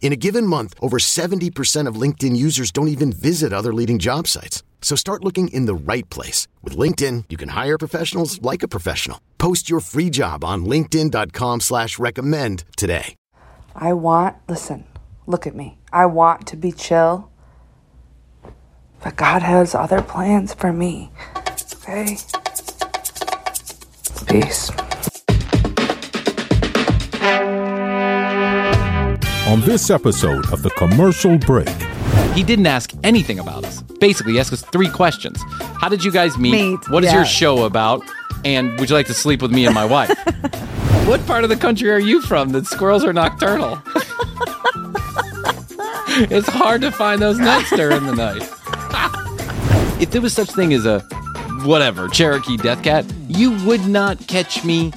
In a given month, over 70% of LinkedIn users don't even visit other leading job sites. So start looking in the right place. With LinkedIn, you can hire professionals like a professional. Post your free job on linkedin.com slash recommend today. I want, listen, look at me. I want to be chill. But God has other plans for me. Okay? Peace. On this episode of The Commercial Break, He didn't ask anything about us. Basically, he asked us three questions. How did you guys meet? Meet, What is your show about? And would you like to sleep with me and my wife? what part of the country are you from that squirrels are nocturnal? it's hard to find those nuts during the night. if there was such thing as a whatever Cherokee death cat, you would not catch me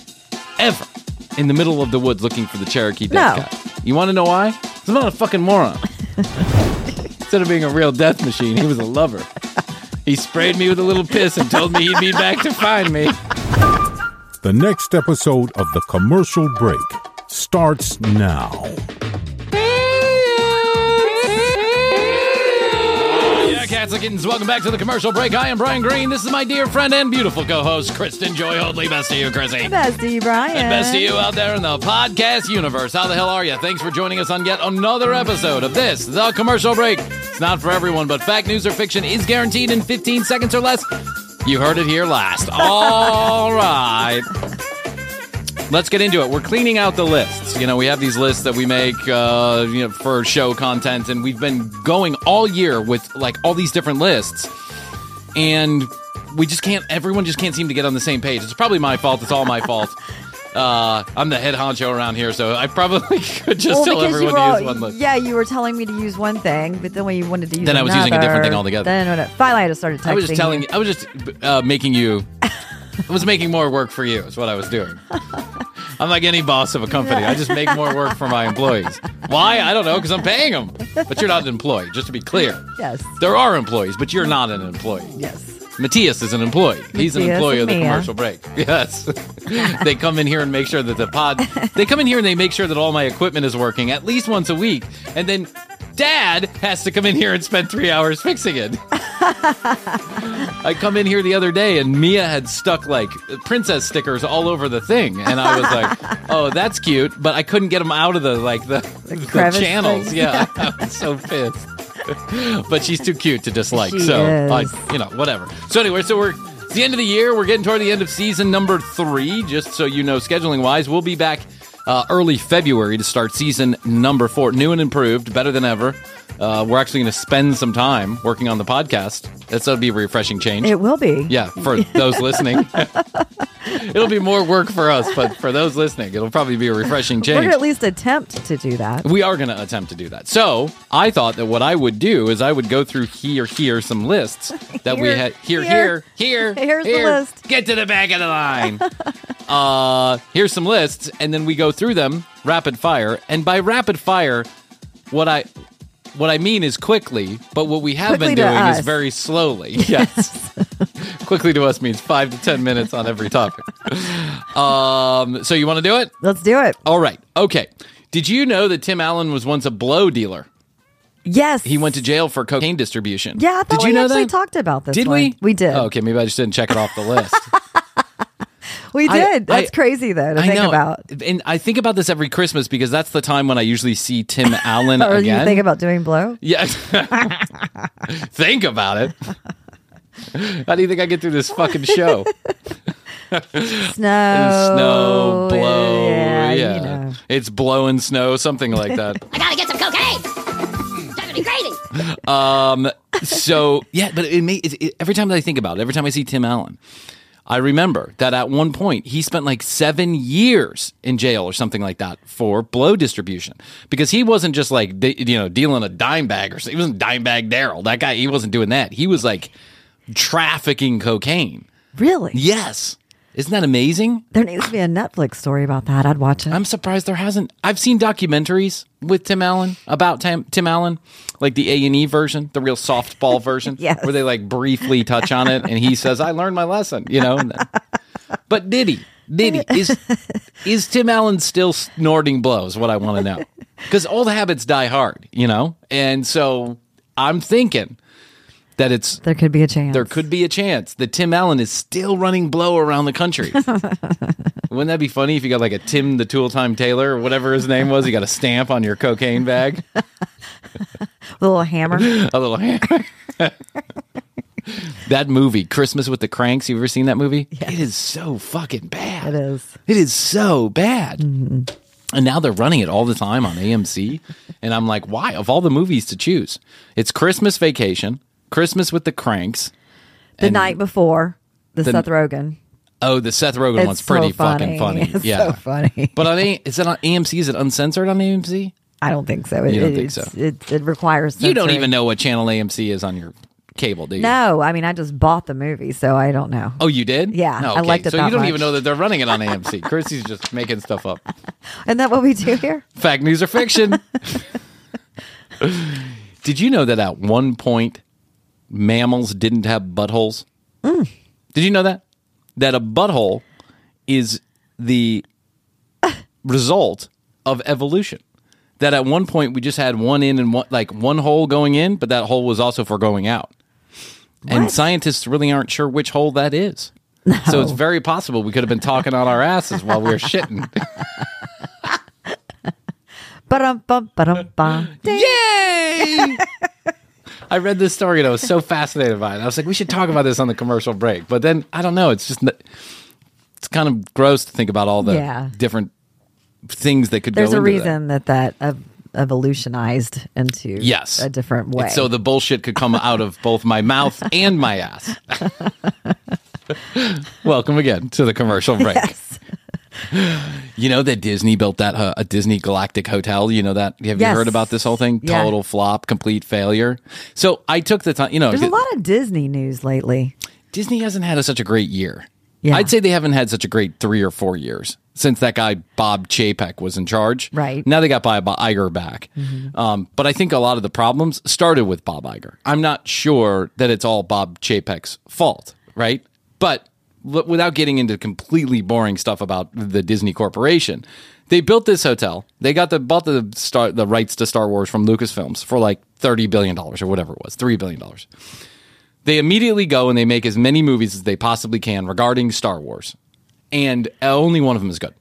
ever in the middle of the woods looking for the Cherokee death No. cat. You want to know why? I'm not a fucking moron. Instead of being a real death machine, he was a lover. He sprayed me with a little piss and told me he'd be back to find me. the next episode of The Commercial Break starts now. Cats and kittens, welcome back to the commercial break. I am Bryan Green. This is my dear friend and beautiful co-host, Kristen Joy Hoadley. Best to you, Krissy. Best to you, Bryan. And best to you out there in the podcast universe. How the hell are you? Thanks for joining us on yet another episode of this, The Commercial Break. It's not for everyone, but fact, news, or fiction is guaranteed in 15 seconds or less. You heard it here last. All right. Let's get into it. We're cleaning out the lists. You know, we have these lists that we make, uh, you know, for show content, and we've been going all year with like all these different lists, and we just can't. Everyone just can't seem to get on the same page. It's probably my fault. It's all my fault. Uh, I'm the head honcho around here, so I probably could just well, tell everyone to all- use one list. Yeah, you were telling me to use one thing, but then when you wanted to use Then I was using a different thing altogether. Then finally I just started texting. I was just telling you. I was just uh, making you. I was making more work for you. Is what I was doing. I'm like any boss of a company. I just make more work for my employees. Why? I don't know. Because I'm paying them. But you're not an employee. Just to be clear. Yes. There are employees, but you're not an employee. Yes. Matthias is an employee. He's an employee of the Mia. commercial break. Yes. they come in here and make sure that the pod. They come in here and they make sure that all my equipment is working at least once a week, and then. Dad has to come in here and spend three hours fixing it. I come in here the other day and Mia had stuck like princess stickers all over the thing, and I was like, "Oh, that's cute," but I couldn't get them out of the like the, the, crevice channels. things. Yeah, I was so pissed. but she's too cute to dislike, She so I, you know, whatever. So anyway, so we're it's the end of the year. We're getting toward the end of season number three. Just so you know, scheduling wise, we'll be back uh, early February to start season number four, new and improved, better than ever. Uh, we're actually going to spend some time working on the podcast. That's that'll be a refreshing change. It will be. Yeah, for those listening. it'll be more work for us, but for those listening, it'll probably be a refreshing We're change. going to at least attempt to do that. We are going to attempt to do that. So I thought that what I would do is I would go through here, here, some lists that we had here, here. here, here. Here's the list. Get to the back of the line. uh, here's some lists, and then we go through them rapid fire. And by rapid fire, what I what I mean is quickly, but what we have Quickly been doing is very slowly. Yes. quickly to us means five to ten minutes on every topic. Um, so you want to do it? Let's do it. All right. Okay. Did you know that Tim Allen was once a blow dealer? Yes. He went to jail for cocaine distribution. Yeah, I thought did you know actually that? talked about this Did one. we? We did. Oh, okay, maybe I just didn't check it off the list. We I- did. That's I- crazy, though, to I think know, about. and I think about this every Christmas because that's the time when I usually see Tim Allen Or again. you think about doing blow? yeah, think about it. How do you think I get through this fucking show? Snow. snow, blow. Yeah, Yeah, you know. it's blowing snow, something like that. I gotta get some cocaine. Driving me crazy. Um, so yeah, but it, may, it, it every time that I think about it, every time I see Tim Allen, I remember that at one point he spent like seven years in jail or something like that for blow distribution because he wasn't just like you know dealing a dime bag or something. He wasn't dime bag Daryl. That guy, he wasn't doing that. He was like trafficking cocaine. Really? Yes, isn't that amazing? There needs to be a Netflix story about that. I'd watch it. I'm surprised there hasn't. I've seen documentaries with Tim Allen about Tim, Tim Allen, like the A and E version, the real softball version, Yes. where they like briefly touch on it, and he says, "I learned my lesson," you know. then- but did he? Did he? Is is Tim Allen still snorting blows? What I want to know, because old habits die hard, you know, and so I'm thinking that it's there could be a chance. there could be a chance that Tim Allen is still running blow around the country. Wouldn't that be funny if you got like a Tim the Tool Time Taylor or whatever his name was? You got a stamp on your cocaine bag, a little hammer. a little hammer. that movie, Christmas with the Cranks. You ever seen that movie? It is so fucking bad. It is. It is so bad. Mm-hmm. And now they're running it all the time on AMC. And I'm like, why? Of all the movies to choose, it's Christmas Vacation, Christmas with the Cranks. The and- night before the, The- Seth Rogen. Oh, the Seth Rogen It's one's pretty so funny. fucking funny. It's yeah, so funny. But on A, is it on AMC? Is it uncensored on AMC? I don't think so. It, You don't think so? It, it requires. You don't even know what channel AMC is on your cable, do you? No, I mean I just bought the movie, so I don't know. Oh, you did? Yeah, No, I liked it So that you don't much. even know that they're running it on AMC. Krissy's just making stuff up. Isn't that what we do here? Fact, news, or fiction? Did you know that at one point mammals didn't have buttholes? Mm. Did you know that? That a butthole is the result of evolution. That at one point we just had one in and one like one hole going in, but that hole was also for going out. And scientists really aren't sure which hole that is. So it's very possible we could have been talking on our asses while we were shitting. Ba-dum, bum, ba-dum, bum. Yay! I read this story and I was so fascinated by it. I was like, we should talk about this on the commercial break. But then I don't know. It's just it's kind of gross to think about all the Yeah. different things that could There's a reason that that, ev- evolutionized into Yes. a different way. That. So the bullshit could come out of both my mouth and my ass. Welcome again to the commercial break. yes. You know that Disney built that uh, a Disney Galactic Hotel. You know that? Have you heard about this whole thing? Yeah. Total flop, complete failure. So I took the time. You know, There's a lot of Disney news lately. Disney hasn't had a, such a great year. Yeah. I'd say they haven't had such a great three or four years since that guy Bob Chapek was in charge. Right. now, they got Bob Iger back, um, but I think a lot of the problems started with Bob Iger. I'm not sure that it's all Bob Chapek's fault, right? But without getting into completely boring stuff about the Disney Corporation, they built this hotel. They got the bought the star the rights to Star Wars from Lucasfilms for like thirty billion dollars or whatever it was, three billion dollars. They immediately go and they make as many movies as they possibly can regarding Star Wars, and only one of them is good,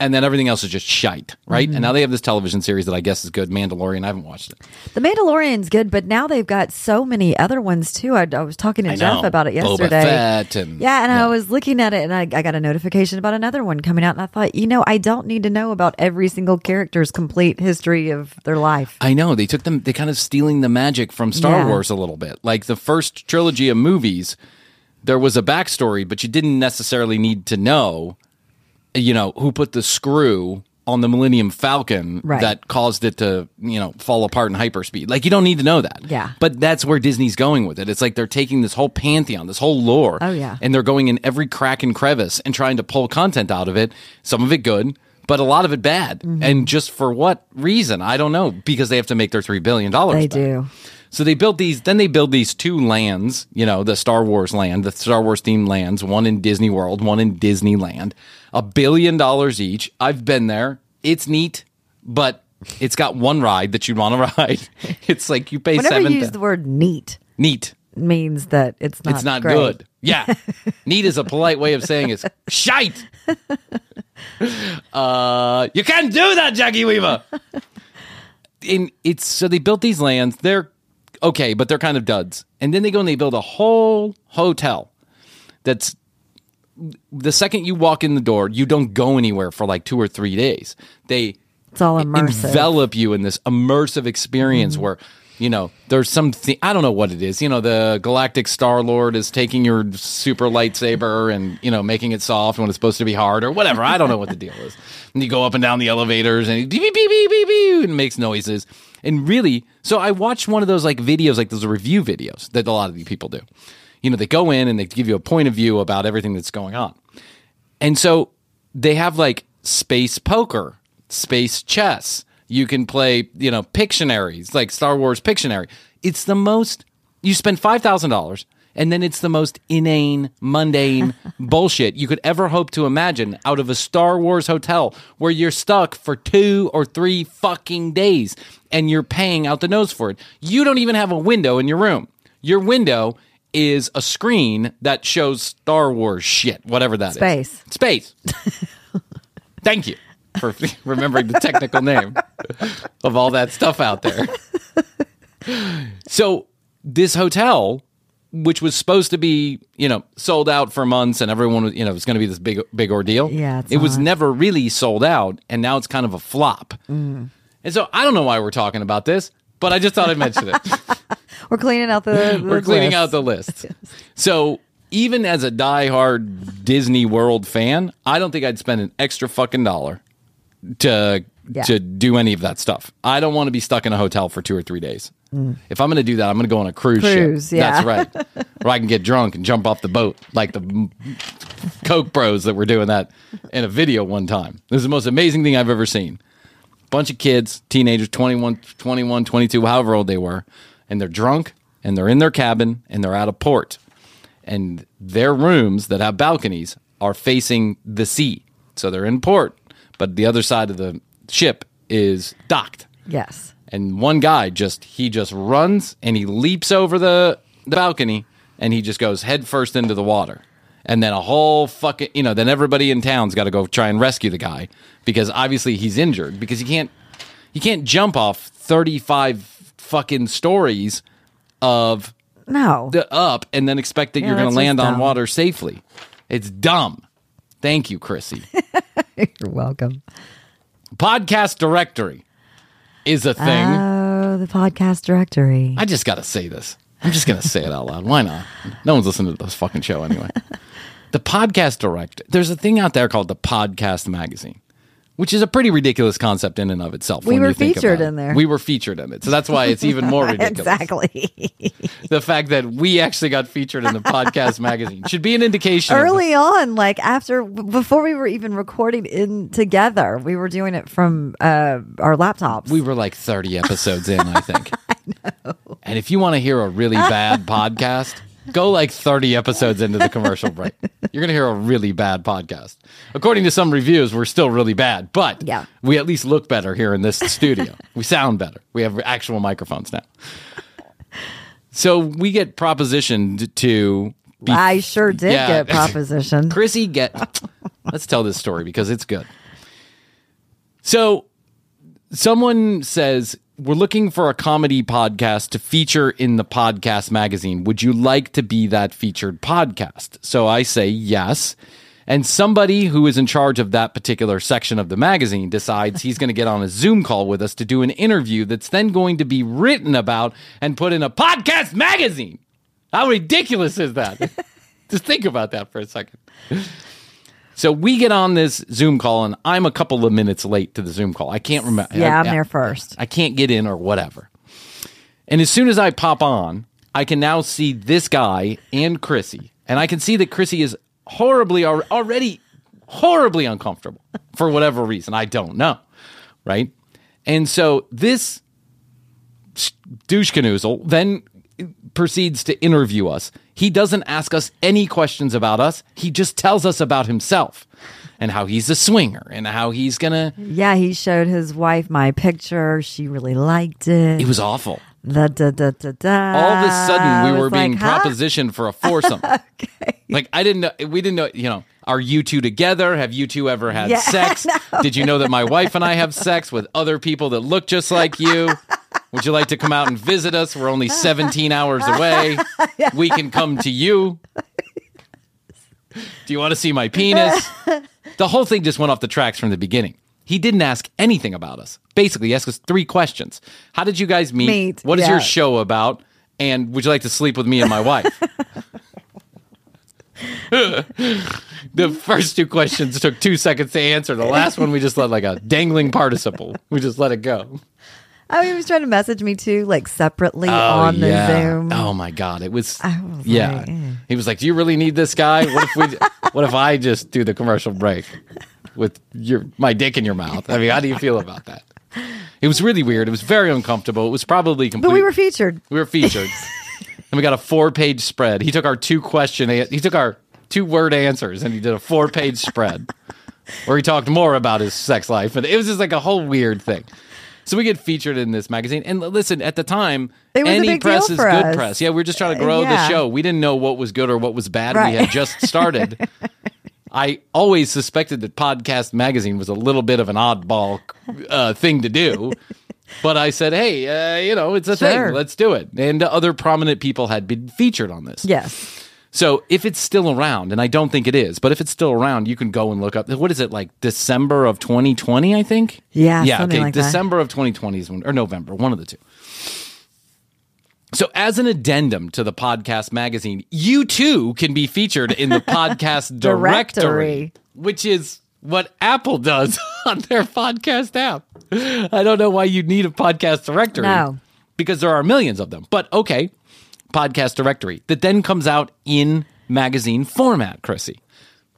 and then everything else is just shite, right? Mm-hmm. And now they have this television series that I guess is good, Mandalorian. I haven't watched it. The Mandalorian's good, but now they've got so many other ones too. I, I was talking to I Jeff know. about it Boba yesterday. Fett and- yeah, and yeah. I was looking at it, and I, I got a notification about another one coming out, and I thought, you know, I don't need to know about every single character's complete history of their life. I know they took them. They kind of stealing the magic from Star Yeah. Wars a little bit. Like the first trilogy of movies, there was a backstory, but you didn't necessarily need to know, you know, who put the screw on the Millennium Falcon Right. that caused it to, you know, fall apart in hyperspeed. Like you don't need to know that. Yeah. But that's where Disney's going with it. It's like they're taking this whole pantheon, this whole lore. Oh, yeah. And they're going in every crack and crevice and trying to pull content out of it. Some of it good, but a lot of it bad. Mm-hmm. And just for what reason? I don't know. Because they have to make their three billion dollars. They back. do. So they built these. Then they build these two lands. You know, the Star Wars land, the Star Wars themed lands. One in Disney World, one in Disneyland. A billion dollars each. I've been there. It's neat, but it's got one ride that you'd want to ride. It's like you pay Whenever seven. you use the word neat, neat. means that it's not. It's not great. good. Yeah. Neat is a polite way of saying it's shite. Uh, you can't do that, Jackie Weaver. and it's so they built these lands. They're okay, but they're kind of duds. And then they go and they build a whole hotel that's the second you walk in the door, you don't go anywhere for like two or three days. They It's all immersive. envelop you in this immersive experience mm-hmm. where you know there's some I don't know what it is. You know, the galactic Star Lord is taking your super lightsaber and you know making it soft when it's supposed to be hard or whatever. I don't know what the deal is. And you go up and down the elevators and beep beep beep beep beep, and makes noises. And really, so I watched one of those like videos, like those review videos that a lot of you people do. You know, they go in and they give you a point of view about everything that's going on. And so they have like space poker, space chess. You can play, you know, Pictionaries, like Star Wars Pictionary. It's the most, you spend $5,000 and then it's the most inane, mundane bullshit you could ever hope to imagine out of a Star Wars hotel where you're stuck for two or three fucking days and you're paying out the nose for it. You don't even have a window in your room. Your window is a screen that shows Star Wars shit, whatever that is. Space. Space. Thank you for remembering the technical name of all that stuff out there. So, this hotel, which was supposed to be, you know, sold out for months and everyone was, you know, it was going to be this big, big ordeal. Yeah, It was never really sold out. And now it's kind of a flop. Mm. And so I don't know why we're talking about this, but I just thought I'd mention it. We're cleaning out the. the We're cleaning list. out the list. So even as a diehard Disney World fan, I don't think I'd spend an extra fucking dollar to Yeah. to do any of that stuff. I don't want to be stuck in a hotel for two or three days. If I'm going to do that, I'm going to go on a cruise, Mm. Cruise, ship. yeah. That's right. Where I can get drunk and jump off the boat like the Coke Bros that were doing that in a video one time. This is the most amazing thing I've ever seen bunch of kids, teenagers, 21, 21, 22, however old they were, and they're drunk and they're in their cabin and they're out of port. And their rooms that have balconies are facing the sea. So they're in port, but the other side of the ship is docked. Yes. And one guy just he just runs and he leaps over the, the balcony and he just goes head first into the water. And then a whole fucking you know, then everybody in town's got to go try and rescue the guy because obviously he's injured because he can't he can't jump off 35 fucking stories of No. the up and then expect that Yeah, you're going to land on water safely. It's dumb. Thank you, Krissy. You're welcome. Podcast directory is a thing. Oh, the podcast directory. I just got to say this. I'm just going to say it out loud. Why not? No one's listening to this fucking show anyway. the podcast director. There's a thing out there called the podcast magazine, which is a pretty ridiculous concept in and of itself. We when were you think featured about it. in there. We were featured in it, so that's why it's even more ridiculous. exactly. The fact that we actually got featured in the podcast magazine should be an indication. of- Early on, like after before we were even recording in together, we were doing it from uh, our laptops. We were like 30 episodes in, I think. And if you want to hear a really bad podcast, go like 30 episodes into the commercial break. You're going to hear a really bad podcast. According to some reviews, we're still really bad, but Yeah. we at least look better here in this studio. we sound better. We have actual microphones now. So we get propositioned to be I sure did Yeah. get propositioned. Krissy get let's tell this story because it's good. So someone says we're looking for a comedy podcast to feature in the podcast magazine. Would you like to be that featured podcast? So I say yes. And somebody who is in charge of that particular section of the magazine decides he's going to get on a Zoom call with us to do an interview that's then going to be written about and put in a podcast magazine. How ridiculous is that? Just think about that for a second. So we get on this Zoom call, and I'm a couple of minutes late to the Zoom call. I can't remember. Yeah, I'm I- there first. I can't get in or whatever. And as soon as I pop on, I can now see this guy and Krissy, and I can see that Krissy is horribly already horribly uncomfortable for whatever reason. I don't know, right? And so this douche canoozle then proceeds to interview us. He doesn't ask us any questions about us. He just tells us about himself and how he's a swinger and how he's gonna. Yeah, he showed his wife my picture. She really liked it. It was awful. Da, da, da, da, da. all of a sudden we were being like, huh? propositioned for a foursome. Like I didn't know we didn't know, you know, are you two together? Have you two ever had Yeah, sex? Did you know that my wife and I have sex with other people that look just like you? Would you like to come out and visit us? We're only 17 hours away. We can come to you. Do you want to see my penis? the whole thing just went off the tracks from the beginning. He didn't ask anything about us. Basically, he asked us three questions. How did you guys meet? Meet, What is yeah. your show about? And would you like to sleep with me and my wife? the first two questions took two seconds to answer. The last one, we just let like a dangling participle. We just let it go. Oh, he was trying to message me too, like separately Oh, on the yeah. Zoom. Oh my god, it was. Was yeah, like, eh. he was like, "Do you really need this guy? What if we? what if I just do the commercial break with your my dick in your mouth? I mean, how do you feel about that?" It was really weird. It was very uncomfortable. It was probably complete. But we were featured. we were featured, and we got a four page spread. He took our two question. He took our two word answers, and he did a four page spread where he talked more about his sex life, and it was just like a whole weird thing. So we get featured in this magazine, and listen, at the time, It was a any press is good us. press. Yeah, we are just trying to Uh, grow the show. We didn't know what was good or what was bad. Right. We had just started. I always suspected that Podcast Magazine was a little bit of an oddball uh, thing to do. But I said, hey, uh, you know, it's a Sure. thing. Let's do it. And other prominent people had been featured on this. Yes. So if it's still around, and I don't think it is, but if it's still around, you can go and look up. What is it like? December of 2020, I think. Yeah, yeah. okay, like that. December of 2020 is when, or November, one of the two. So, as an addendum to the podcast magazine, you too can be featured in the podcast directory, Directory. which is what Apple does on their podcast app. I don't know why you need a podcast directory. No. Because there are millions of them. But okay, podcast directory that then comes out in magazine format, Krissy.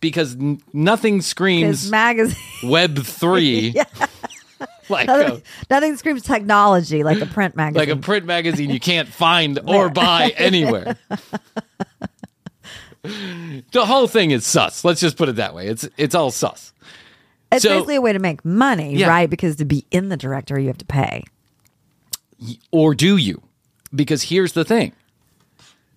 Because n- nothing screams magazine. Web 3 like, a, nothing, uh, nothing screams technology like a print magazine. like a print magazine you can't find or buy anywhere. the whole thing is sus. Let's just put it that way. It's it's all sus. it's so- basically a way to make money, Yeah. right? Because to be in the directory, you have to pay. Or do you? Because here's the thing.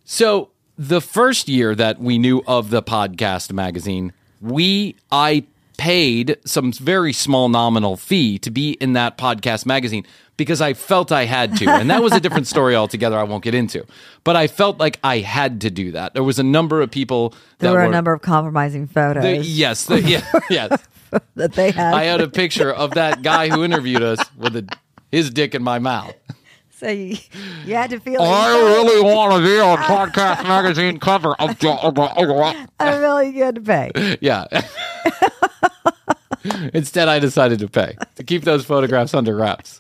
So the first year that we knew of the podcast magazine, we I paid some very small nominal fee to be in that podcast magazine because I felt I had to. And that was a different story altogether I won't get into. But I felt like I had to do that. There was a number of people There were were a number of compromising photos the- yes, the, yeah, yes. that they had. I had a picture of that guy who interviewed us with a, his dick in my mouth. So you, you had to feel. I really want to be on podcast magazine cover. I really had to pay. yeah. Instead, I decided to pay to keep those photographs under wraps.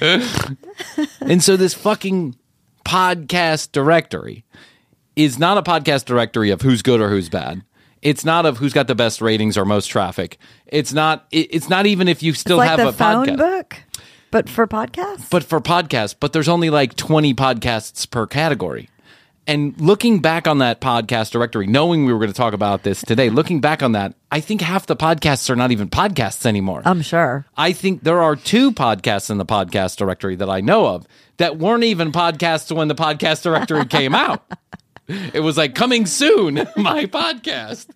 and so, this fucking podcast directory is not a podcast directory of who's good or who's bad. It's not of who's got the best ratings or most traffic. It's not. it- It's not even if you still like have a phone podcast. book, but for podcasts. but for podcasts, but there's only like 20 podcasts per category. And looking back on that podcast directory, knowing we were going to talk about this today, looking back on that, I think half the podcasts are not even podcasts anymore. I'm sure. I think there are two podcasts in the podcast directory that I know of that weren't even podcasts when the podcast directory came out. It was like coming soon, my podcast.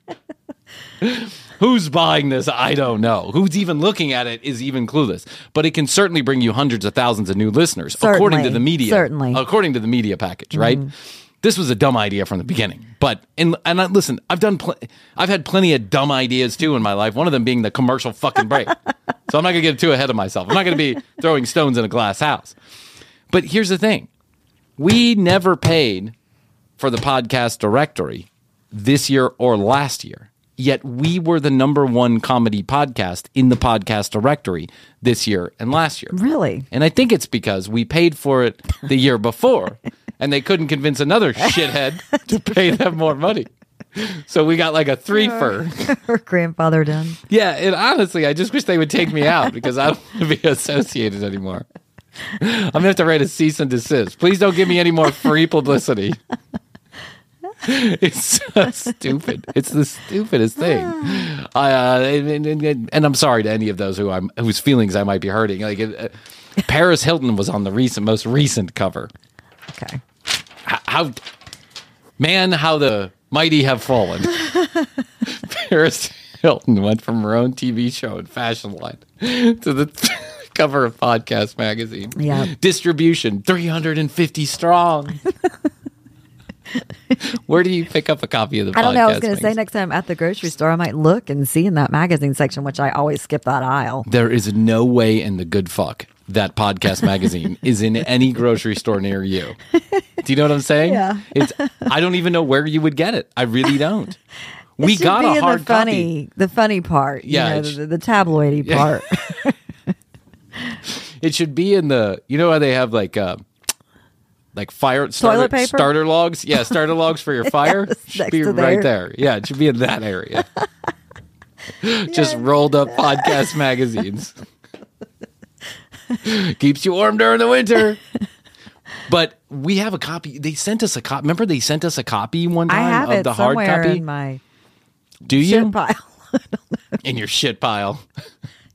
Who's buying this? I don't know. Who's even looking at it is even clueless. But it can certainly bring you hundreds of thousands of new listeners, according to the media. Certainly. according to the media package, right? Mm-hmm. This was a dumb idea from the beginning. But and and I, listen, I've done pl- I've had plenty of dumb ideas too in my life. One of them being the commercial fucking break. so I'm not gonna get too ahead of myself. I'm not gonna be throwing stones in a glass house. But here's the thing: we never paid for the podcast directory this year or last year. Yet we were the number one comedy podcast in the podcast directory this year and last year. Really? And I think it's because we paid for it the year before and they couldn't convince another shithead to pay them more money. So we got like a three threefer. Her grandfather done. Yeah, and honestly, I just wish they would take me out because I don't want to be associated anymore. I'm gonna have to write a cease and desist. Please don't give me any more free publicity. It's so stupid. It's the stupidest thing. I, uh, and, and- and- I'm sorry to any of those who I'm whose feelings I might be hurting. Like uh, Paris Hilton was on the recent, most recent cover. Okay. H- How, man, how the mighty have fallen. Paris Hilton went from her own TV show and fashion line to the cover of Podcast Magazine. Yeah. Distribution 350 strong. Where do you pick up a copy of the? I don't know. I was going to say next time at the grocery store, I might look and see in that magazine section, which I always skip that aisle. There is no way in the good fuck that podcast magazine is in any grocery store near you. Do you know what I'm saying? Yeah. It's I don't even know where you would get it. I really don't. It We got a hard the funny, the funny part. Yeah, you know, sh- the, the tabloidy Yeah. part. copy. It should be in the you know how they have like uh like fire starter, paper? starter logs. Yeah, starter logs for your fire. Yes, should be right there. Yeah, it should be in that area. Just rolled up podcast magazines. Keeps you warm during the winter. But we have a copy. They sent us a copy. Remember, they sent us a copy one I time have of it the hard somewhere copy. in my Do you? pile. In your shit pile.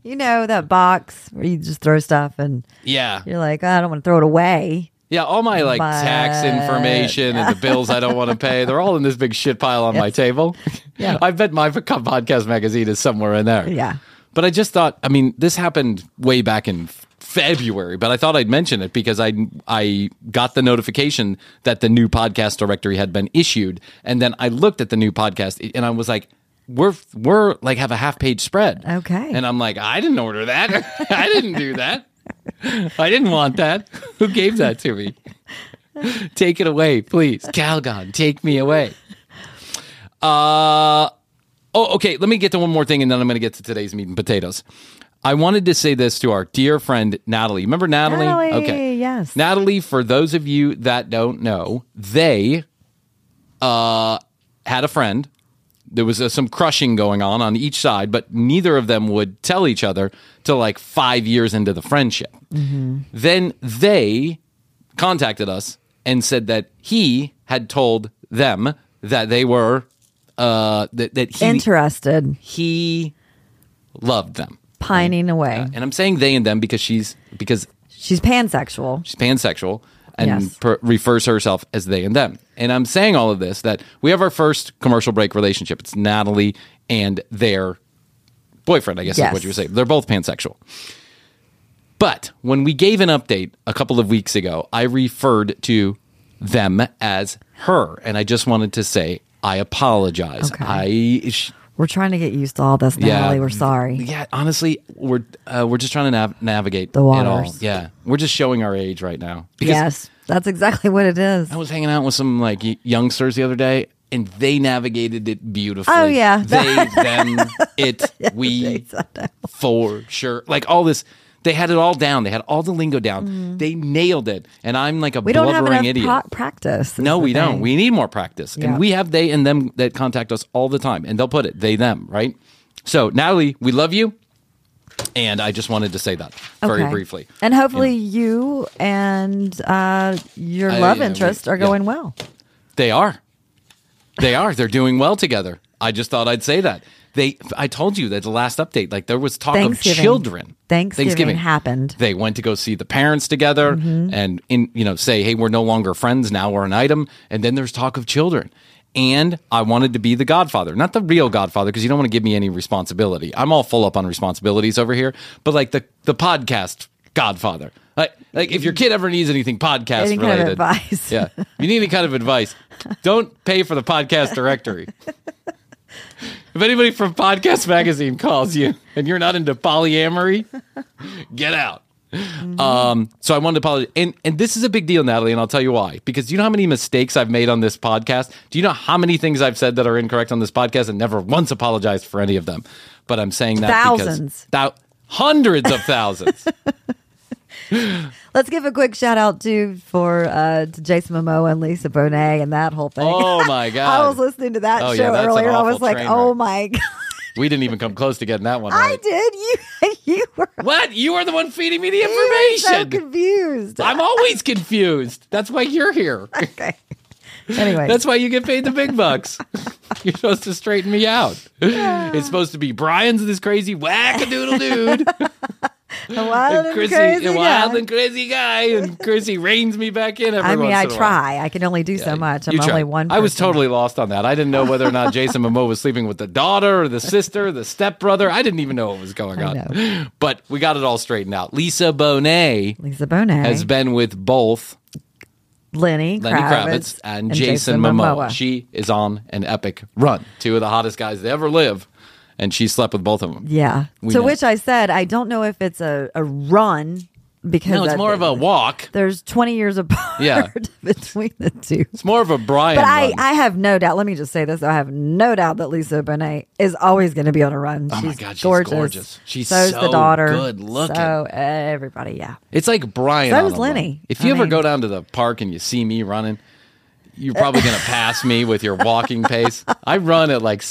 you know that box where you just throw stuff and Yeah. you're like, "Oh, I don't want to throw it away. Yeah, all my like tax information and the bills I don't want to pay, they're all in this big shit pile on my table. Yeah. I bet my podcast magazine is somewhere in there. Yeah. But I just thought, I mean, this happened way back in February, but I thought I'd mention it because I I got the notification that the new podcast directory had been issued, and then I looked at the new podcast and I was like, we're we're like have a half page spread. Okay. And I'm like, I didn't order that. I didn't do that. I didn't want that. Who gave that to me? take it away, please. Calgon, take me away. Uh oh, okay. Let me get to one more thing, and then I'm going to get to today's meat and potatoes. I wanted to say this to our dear friend Natalie. Remember Natalie? Natalie, okay. yes. Natalie, for those of you that don't know, they uh, had a friend. There was uh, some crushing going on on each side, but neither of them would tell each other till like five years into the friendship. Then they contacted us and said that he had told them that they were uh, that, that he Interested, he loved them. pining away. And I'm saying they and them because she's because She's pansexual. she's pansexual and Yes. per, refers to herself as they and them. And I'm saying all of this that we have our first commercial break relationship. It's Natalie and their boyfriend, I guess Yes. is what you were saying. They're both pansexual. But when we gave an update a couple of weeks ago, I referred to them as her. And I just wanted to say, I apologize. Okay. I. sh- We're trying to get used to all this, Yeah. Natalie. We're sorry. Yeah, honestly, we're uh, we're just trying to nav- navigate The it all. waters. Yeah, we're just showing our age right now. Because Yes, that's exactly what it is. I was hanging out with some like y- youngsters the other day, and they navigated it beautifully. Oh, yeah. they, them, it, we, for sure. Like all this, they had it all down. They had all the lingo down. They nailed it, and I'm like a Mm. we don't have blubbering idiot. pra- practice. No, we don't. We need more practice. Yeah. And we have they and them that contact us all the time. And they'll put it, they, them, right? So, Natalie, we love you. And I just wanted to say that very Okay. briefly. And hopefully, you and uh, your I- love yeah, we- interest are yeah. going well. They are. They are. They're doing well together. I just thought I'd say that. They I told you that the last update, like there was talk of Thanksgiving. children. Thanksgiving happened. They went to go see the parents together Mm-hmm. and in you know, say, hey, we're no longer friends, now we're an item. And then there's talk of children. And I wanted to be the godfather, not the real godfather, because you don't want to give me any responsibility. I'm all full up on responsibilities over here, but like the the podcast godfather. Like, like if your kid ever needs anything podcast Any kind of related, advice. yeah, if you need any kind of advice, don't pay for the podcast directory. If anybody from Podcast Magazine calls you and you're not into polyamory, get out. Um, so I wanted to apologize. And, and this is a big deal, Natalie, and I'll tell you why. Because you know how many mistakes I've made on this podcast? Do you know how many things I've said that are incorrect on this podcast and never once apologized for any of them? But I'm saying that Thousands. because thou- hundreds of thousands. Let's give a quick shout out to for uh, to Jason Momoa and Lisa Bonet and that whole thing. Oh, my God. I was listening to that Oh, show yeah, earlier. I was like, oh my god, we didn't even come close to getting that one I did. You you were What? You are the one feeding me the were so information. confused. I'm always confused. That's why you're here. okay. Anyway, That's why you get paid the big bucks. You're supposed to straighten me out. It's supposed to be Bryan's this crazy wackadoodle dude, a wild and and crazy a wild guy. and crazy guy, and Krissy reins me back in every I mean, I try. I can only do so much. I'm only one. I was totally lost on that. I didn't know whether or not Jason Momoa was sleeping with the daughter or the sister, the stepbrother. I didn't even know what was going on. But we got it all straightened out. Lisa Bonet Lisa Bonet. has been with both Lenny, Lenny Kravitz, Kravitz, and, Jason, Momoa. Momoa. She is on an epic run. Two of the hottest guys to ever live, and she slept with both of them. Yeah. We to know. which I said, I don't know if it's a, a run because No, it's I- more of a walk. There's 20 years apart Yeah. between the two. It's more of a Bryan. But I, run. I have no doubt. Let me just say this: I have no doubt that Lisa Bonet is always going to be on a run. Oh she's my God, she's gorgeous. gorgeous. She's So's so the daughter. good looking. So everybody, yeah. It's like Bryan. So is. Lenny. If I you ever mean- go down to the park and you see me running, you're probably going to pass me with your walking pace. I run at like.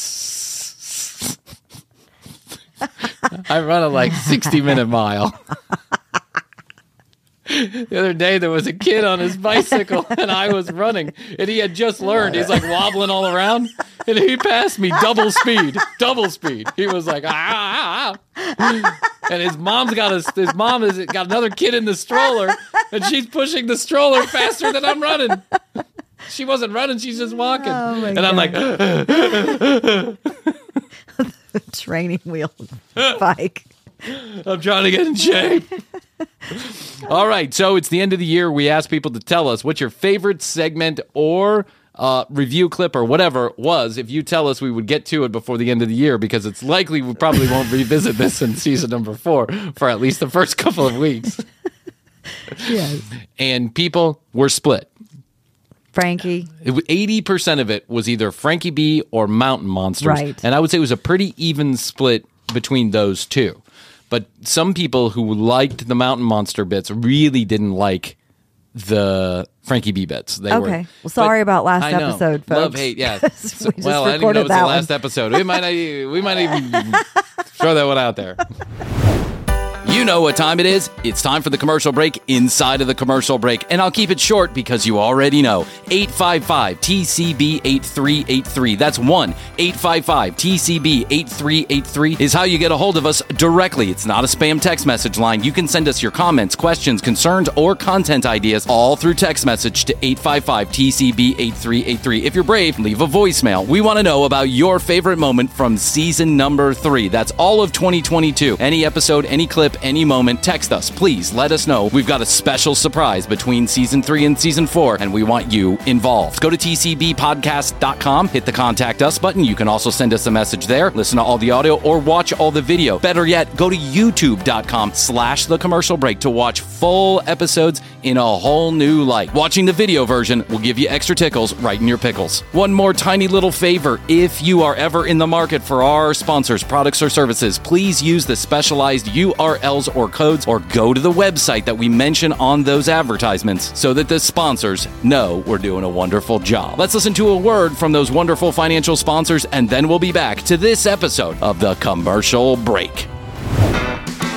I run a like 60 minute mile. The other day there was a kid on his bicycle and I was running and he had just learned. He's like wobbling all around and he passed me double speed, double speed. He was like ah, ah, ah. and his mom's got a his mom has got another kid in the stroller and she's pushing the stroller faster than I'm running. She wasn't running, she's just walking. Oh, and I'm like Training wheel bike. I'm trying to get in shape. All right, so it's the end of the year. We asked people to tell us what your favorite segment or uh, review clip or whatever was. If you tell us, we would get to it before the end of the year because it's likely we probably won't revisit this in season number four for at least the first couple of weeks. Yes. And people were split. Frankie. Eighty percent of it was either Frankie B or Mountain Monsters, Right. and I would say it was a pretty even split between those two. But some people who liked the Mountain Monster bits really didn't like the Frankie B bits. They were, Okay. Well, sorry about last episode, folks. Love hate, yeah. We So- well, I didn't even know it was the last episode. We might not, we might even throw that one out there. You know what time it is. It's time for the commercial break inside of the commercial break. And I'll keep it short because you already know. 855 TCB 8383. That's 1 855 TCB 8383 is how you get a hold of us directly. It's not a spam text message line. You can send us your comments, questions, concerns, or content ideas all through text message to 855 TCB 8383. If you're brave, leave a voicemail. We want to know about your favorite moment from season number three. That's all of 2022. Any episode, any clip, any moment, text us. Please let us know. We've got a special surprise between season three and season four, and we want you involved. Go to tcbpodcast.com, hit the contact us button. You can also send us a message there, listen to all the audio, or watch all the video. Better yet, go to youtube.com slash the commercial break to watch full episodes in a whole new light. Watching the video version will give you extra tickles right in your pickles. One more tiny little favor. If you are ever in the market for our sponsors, products, or services, please use the specialized URLs or codes or go to the website that we mention on those advertisements so that the sponsors know we're doing a wonderful job. Let's listen to a word from those wonderful financial sponsors and then we'll be back to this episode of the commercial break.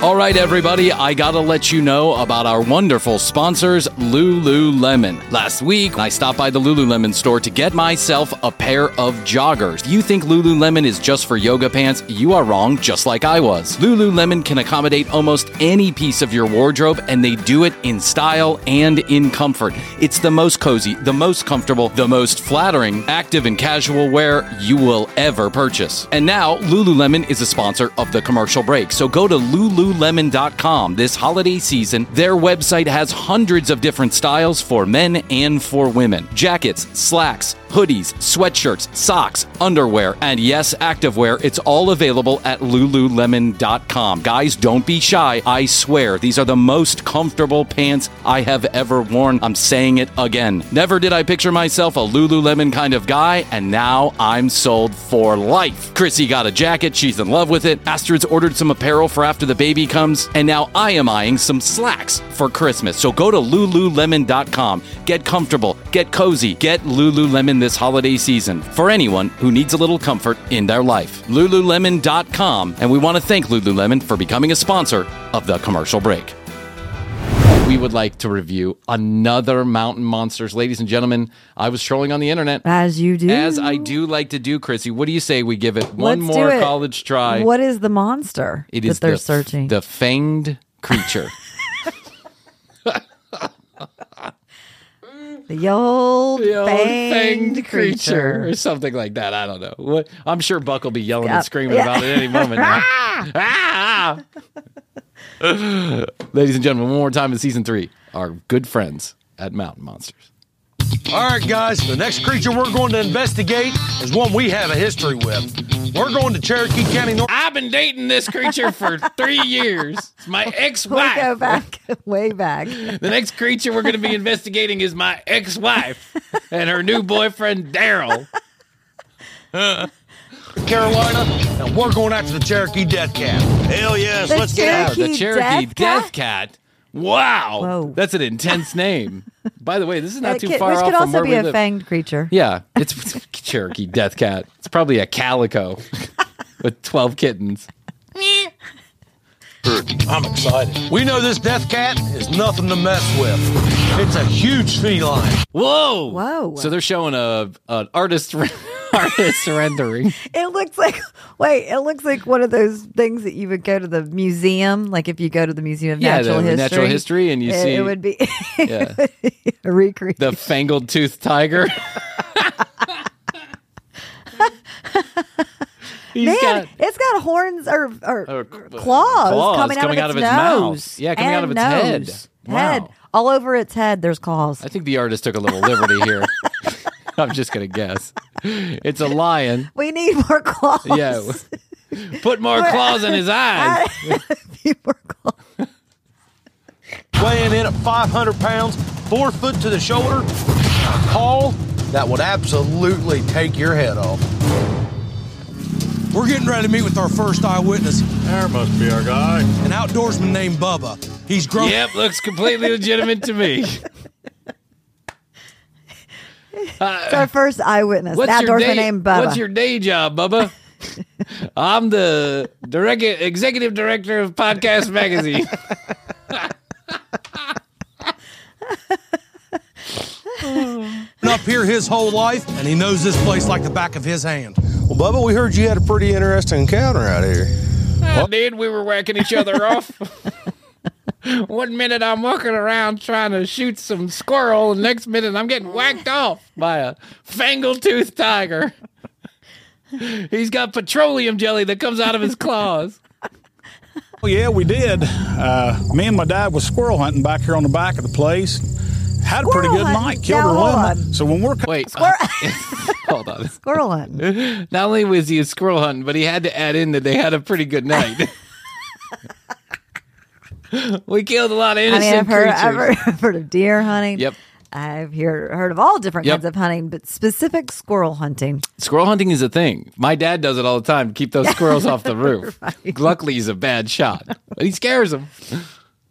All right, everybody, I gotta let you know about our wonderful sponsors, Lululemon. Last week, I stopped by the Lululemon store to get myself a pair of joggers. You think Lululemon is just for yoga pants? You are wrong, just like I was. Lululemon can accommodate almost any piece of your wardrobe, and they do it in style and in comfort. It's the most cozy, the most comfortable, the most flattering, active, and casual wear you will ever purchase. And now, Lululemon is a sponsor of the commercial break. So go to lululemon.com this holiday season. Their website has hundreds of different styles for men and for women jackets, slacks, hoodies, sweatshirts, socks, underwear, and yes, activewear. It's all available at lululemon.com. Guys, don't be shy. I swear, these are the most comfortable pants I have ever worn. I'm saying it again. Never did I picture myself a Lululemon kind of guy, and now I'm sold for life. Krissy got a jacket, she's in love with it. Astrid's ordered some apparel for after the baby comes, and now I am eyeing some slacks for Christmas. So go to lululemon.com. Get comfortable, get cozy, get Lululemon this holiday season for anyone who needs a little comfort in their life. Lululemon.com, and we want to thank Lululemon for becoming a sponsor of the commercial break. We would like to review another Mountain Monsters. Ladies and gentlemen, I was trolling on the internet. As you do. As I do like to do, Krissy. What do you say we give it one Let's more it. college try? What is the monster It is that they're the, searching? the fanged creature. the old, The old fanged, creature. or something like that. I don't know. What I'm sure Buck will be yelling Yeah. and screaming Yeah. about it any moment now. Ah! Ladies and gentlemen, one more time in season three, our good friends at Mountain Monsters. All right, guys, the next creature we're going to investigate is one we have a history with. We're going to Cherokee County, North. I've been dating this creature for three years. It's my We go ex-wife. Go back, way back. The next creature we're going to be investigating is my ex-wife and her new boyfriend Daryl. Carolina, and we're going after the Cherokee Death Cat. Hell yes, The let's get out. The Cherokee Death Death, Cat? Cat. Wow, Whoa. that's an intense name. By the way, this is not It too could- far which off could from also where be a live. fanged creature. Yeah, it's Cherokee Death Cat. It's probably a calico with twelve kittens. I'm excited. We know this Death Cat is nothing to mess with. It's a huge feline. Whoa, Whoa. So they're showing a an artist artist surrendering. It looks like wait, it looks like one of those things that you would go to the museum, like if you go to the Museum of Yeah, Natural the History. natural history, and you it, see- it would be Yeah. a recreation. The fangled tooth tiger. He's Man, got it's got horns or, or, Or, uh, claws, claws coming, coming out, out of its, of its mouth. nose. Yeah, coming out of its head. Wow. Head. All over its head, there's claws. I think the artist took a little liberty here. I'm just gonna guess. It's a lion. We need more claws. Yeah. Put more claws in his eyes. A few more claws. Weighing in at 500 pounds, four foot to the shoulder, a call that would absolutely take your head off. We're getting ready to meet with our first eyewitness, There must be our guy. an outdoorsman named Bubba. He's grown. Yep, looks completely legitimate to me. It's our first eyewitness. What's An your outdoorsman day? named Bubba. What's your day job, Bubba? I'm the direct executive director of Podcast Magazine. up here his whole life, and he knows this place like the back of his hand. Well, Bubba, we heard you had a pretty interesting encounter out here. I did. We were whacking each other off. One minute I'm walking around trying to shoot some squirrel, and next minute I'm getting whacked off by a fangled tooth tiger. He's got petroleum jelly that comes out of his claws. Well, yeah, we did. Uh, me and my dad was squirrel hunting back here on the back of the place. Had a pretty good hunting? night. Killed Now, her hold limit. So when we're Wait, hold on. Squirrel hunting. Not only was he a squirrel hunting, but he had to add in that they had a pretty good night. we killed a lot of I mean, I've heard, creatures. I've heard, I've heard of deer hunting. Yep. I've hear, heard of all different Yep. kinds of hunting, but specific squirrel hunting. Squirrel hunting is a thing. My dad does it all the time to keep those squirrels off the roof. Luckily, he's a bad shot, but he scares them.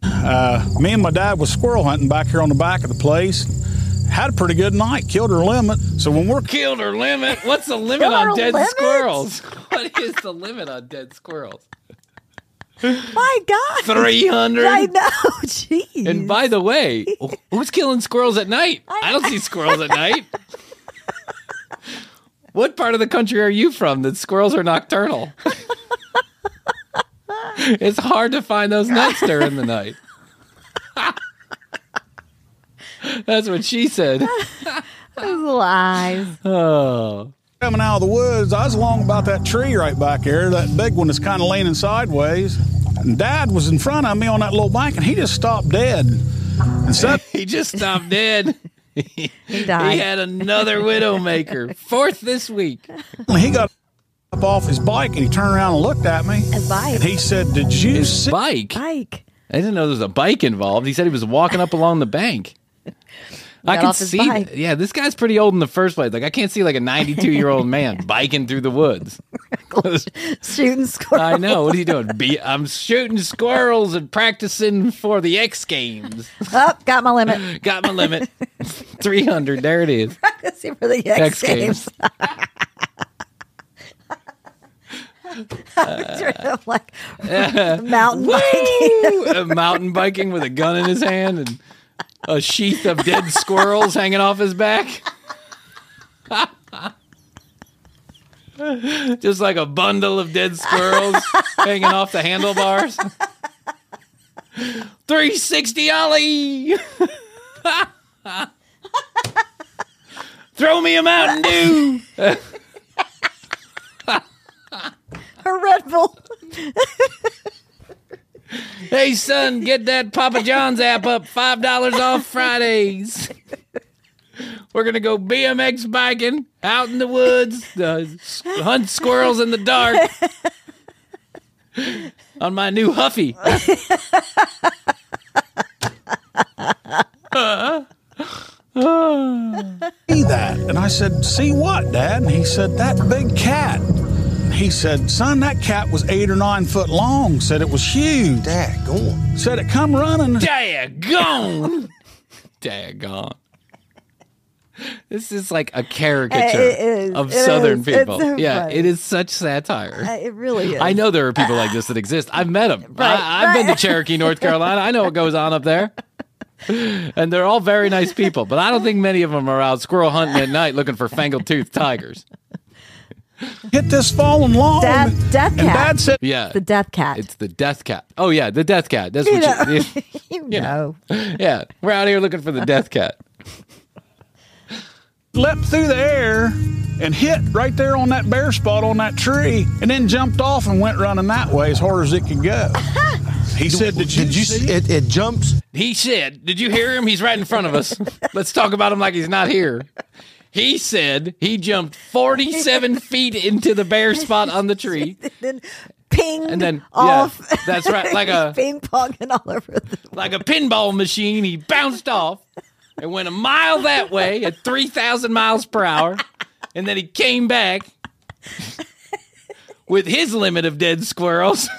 Uh, me and my dad was squirrel hunting back here on the back of the place. Had a pretty good night. Killed her limit. So when we're Killed her limit. What's the limit on dead limit? squirrels? What is the limit on dead squirrels? My God. 300? I know. Jeez. And by the way, who's killing squirrels at night? I don't see squirrels at night. What part of the country are you from that squirrels are nocturnal? it's hard to find those nuts during the night. That's what she said. Those eyes. Oh. Coming out of the woods, I was along about that tree right back there, that big one that's kind of leaning sideways. And dad was in front of me on that little bank, and he just stopped dead. And said, He just stopped dead. He died. He had another widowmaker. Fourth this week. he got up off his bike and he turned around and looked at me. His bike. And he said, Did you His see? bike. Bike. I didn't know there was a bike involved. He said he was walking up along the bank. I can see. that. Yeah, this guy's pretty old in the first place. Like I can't see like a 92 year old man biking through the woods. Shooting squirrels. I know. What are you doing? Be, I'm shooting squirrels and practicing for the X Games. Oh, got my limit. Got my limit. 300. There it is. See for the X, X Games. Games. like mountain biking. Uh, mountain biking with a gun in his hand and a sheath of dead squirrels hanging off his back. Just like a bundle of dead squirrels hanging off the handlebars. 360 Ollie! Throw me a Mountain Dew! A Red Bull. Hey, son, get that Papa John's app up. $5 off Fridays. We're gonna go BMX biking out in the woods, uh, hunt squirrels in the dark on my new Huffy. see that? And I said, See what, Dad? And he said, That big cat. He said, Son, that cat was eight or nine foot long. Said it was huge. Dad, go on. Said it come running. Daggone! Daggone. This is like a caricature It is. of It Southern is. People. so yeah, funny. it is such satire. Uh, it really is. I know there are people like this that exist. I've met them. Right, I, I've been to Cherokee, North Carolina. I know what goes on up there. And they're all very nice people, but I don't think many of them are out squirrel hunting at night looking for fangled toothed tigers. Hit this fallen log. Death- death and cat. Dad said, Yeah. the death cat. It's the death cat. Oh, yeah, the death cat. That's you what know. you, you you know. know. Yeah, we're out here looking for the death cat. leapt through the air and hit right there on that bare spot on that tree, and then jumped off and went running that way as hard as it could go. He said, "Did you, Did you see see it? It jumps. He said, Did you hear him? He's right in front of us. Let's talk about him like he's not here. He said he jumped 47 feet into the bare spot on the tree. then ping And then, yeah, off. that's right, like a- ping ponging all over the. Like a pinball machine, he bounced off and went a mile that way at 3,000 miles per hour. And then he came back with his limit of dead squirrels.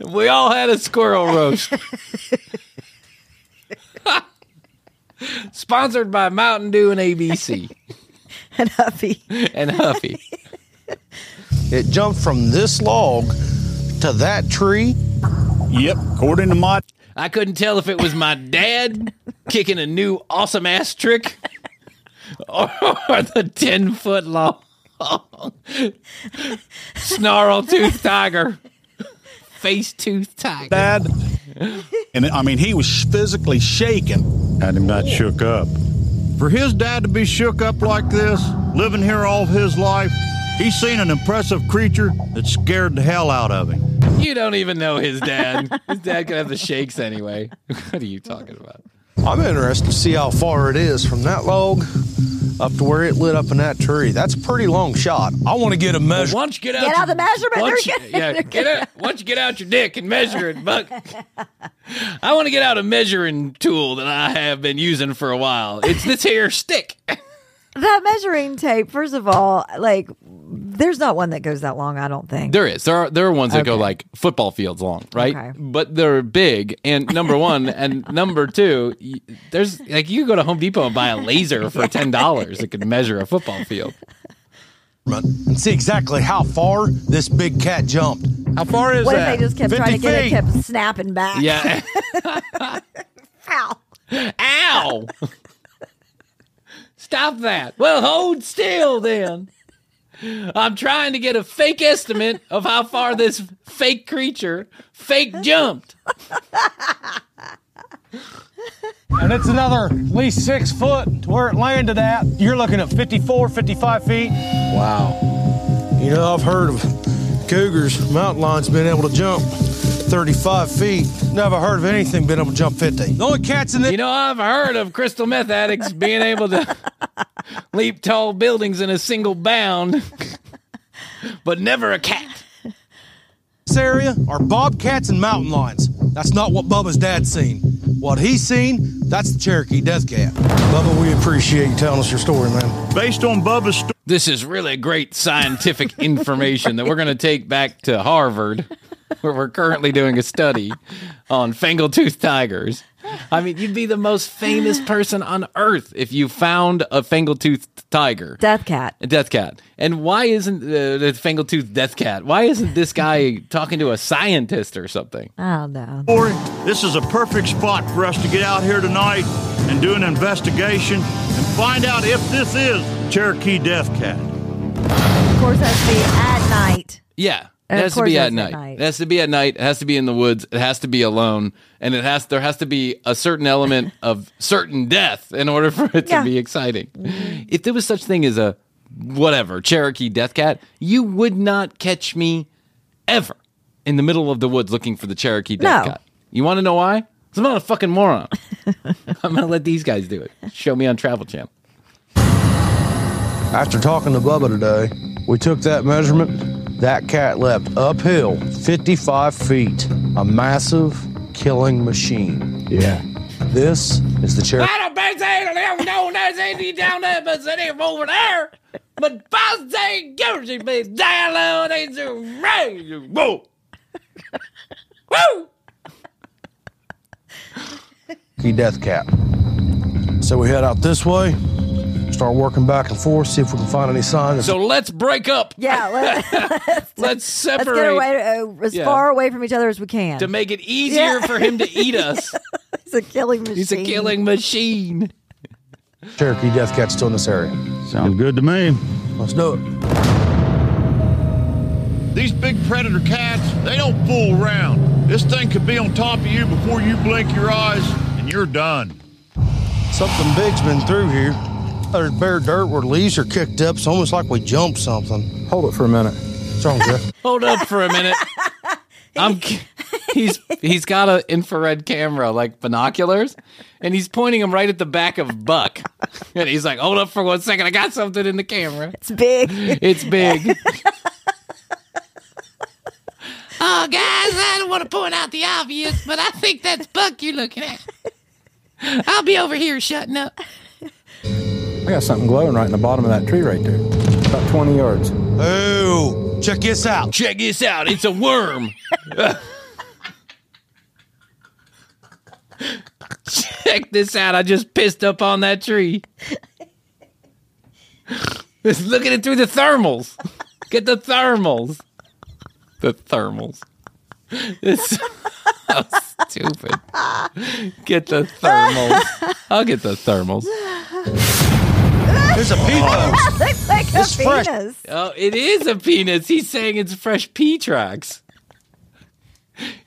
we all had a squirrel roast. Sponsored by Mountain Dew and ABC And Huffy. and Huffy. It jumped from this log to that tree. Yep, according to my I couldn't tell if it was my dad kicking a new awesome ass trick or the 10 foot long snarl tooth tiger, face tooth tiger. dad, and I mean he was physically shaken. Had him not shook up. For his dad to be shook up like this, living here all of his life, he's seen an impressive creature that scared the hell out of him. You don't even know his dad. His dad could have the shakes anyway. What are you talking about? I'm interested to see how far it is from that log up to where it lit up in that tree. That's a pretty long shot. I want to get a measure. Once you get out, Get out the measurement. Once you, yeah, get out. Once you get out your dick and measure it, Buck. I want to get out a measuring tool that I have been using for a while. It's this here stick. That measuring tape, first of all, like, there's not one that goes that long, I don't think. There is. There are there are ones that go like football fields long, right? Okay. But they're big. And number one, and number two, there's like you can go to Home Depot and buy a laser for ten dollars that could measure a football field. and see exactly how far this big cat jumped. How far is that? what if they just kept trying to get it, kept snapping back? Yeah. Ow. Ow! Stop that. Well, hold still then. I'm trying to get a fake estimate of how far this fake creature fake jumped. And it's another at least six foot to where it landed at. You're looking at 54, 55 feet. Wow. You know, I've heard of cougars, mountain lions being able to jump 35 feet. Never heard of anything being able to jump 50. The only cats in the You know, I've heard of crystal meth addicts being able to leap tall buildings in a single bound, but never a cat. this area are bobcats and mountain lions. That's not what Bubba's dad seen. What he's seen, that's the Cherokee Death Cat. Bubba, we appreciate you telling us your story, man. Based on Bubba's story, This is really great scientific information that we're going to take back to Harvard, where we're currently doing a study on fangle-toothed tigers. I mean, you'd be the most famous person on earth if you found a fangle-toothed tiger. Death cat. A death cat. And why isn't uh, the, the fangle-toothed death cat? Why isn't this guy talking to a scientist or something? I don't know. this is a perfect spot for us to get out here tonight and do an investigation and find out if this is Cherokee Death Cat. Of course, it has to be at night. Yeah. It And of has to be at that's at night. night. It has to be at night. It has to be in the woods. It has to be alone, and it has there has to be a certain element of certain death in order for it to Yeah. be exciting. Mm-hmm. If there was such thing as a whatever Cherokee death cat, you would not catch me ever in the middle of the woods looking for the Cherokee death No. cat. You want to know why? I'm not a fucking moron. I'm gonna let these guys do it. Show me on Travel Channel. After talking to Bubba today, we took that measurement. That cat leapt uphill 55 feet. A massive killing machine. Yeah. This is the chair. I don't bet they don't know there's any down there, but they over there. But boss they Gucci be down low, they do right. Whoa. Woo! Death Cat. So we head out this way, start working back and forth, see if we can find any signs. So let's break up. Yeah, let, Let's let's separate get away uh, as Yeah. far away from each other as we can. to make it easier Yeah. for him to eat us. He's a killing machine. He's a killing machine. Cherokee Death Cat's still in this area. Sounds good to me. Let's do it. These big predator cats, they don't fool around. This thing could be on top of you before you blink your eyes, and you're done. Something big's been through here. There's bare dirt where leaves are kicked up. It's almost like we jumped something. Hold it for a minute. What's wrong, Jeff? Hold up for a minute. I'm. He's he's got an infrared camera like binoculars, and he's pointing them right at the back of Buck, and he's like, "Hold up for one second, I got something in the camera. It's big. It's big." oh, guys, I don't want to point out the obvious, but I think that's Buck you're looking at. I'll be over here shutting up. I got something glowing right in the bottom of that tree right there. About 20 yards. Oh, check this out. Check this out. It's a worm. Check this out. I just pissed up on that tree. Just look at it through the thermals. Get the thermals. The thermals. It's so stupid. Get the thermals. I'll get the thermals. There's a peephole. Looks like a It's fresh. penis. Oh, it is a penis. He's saying it's fresh pea tracks.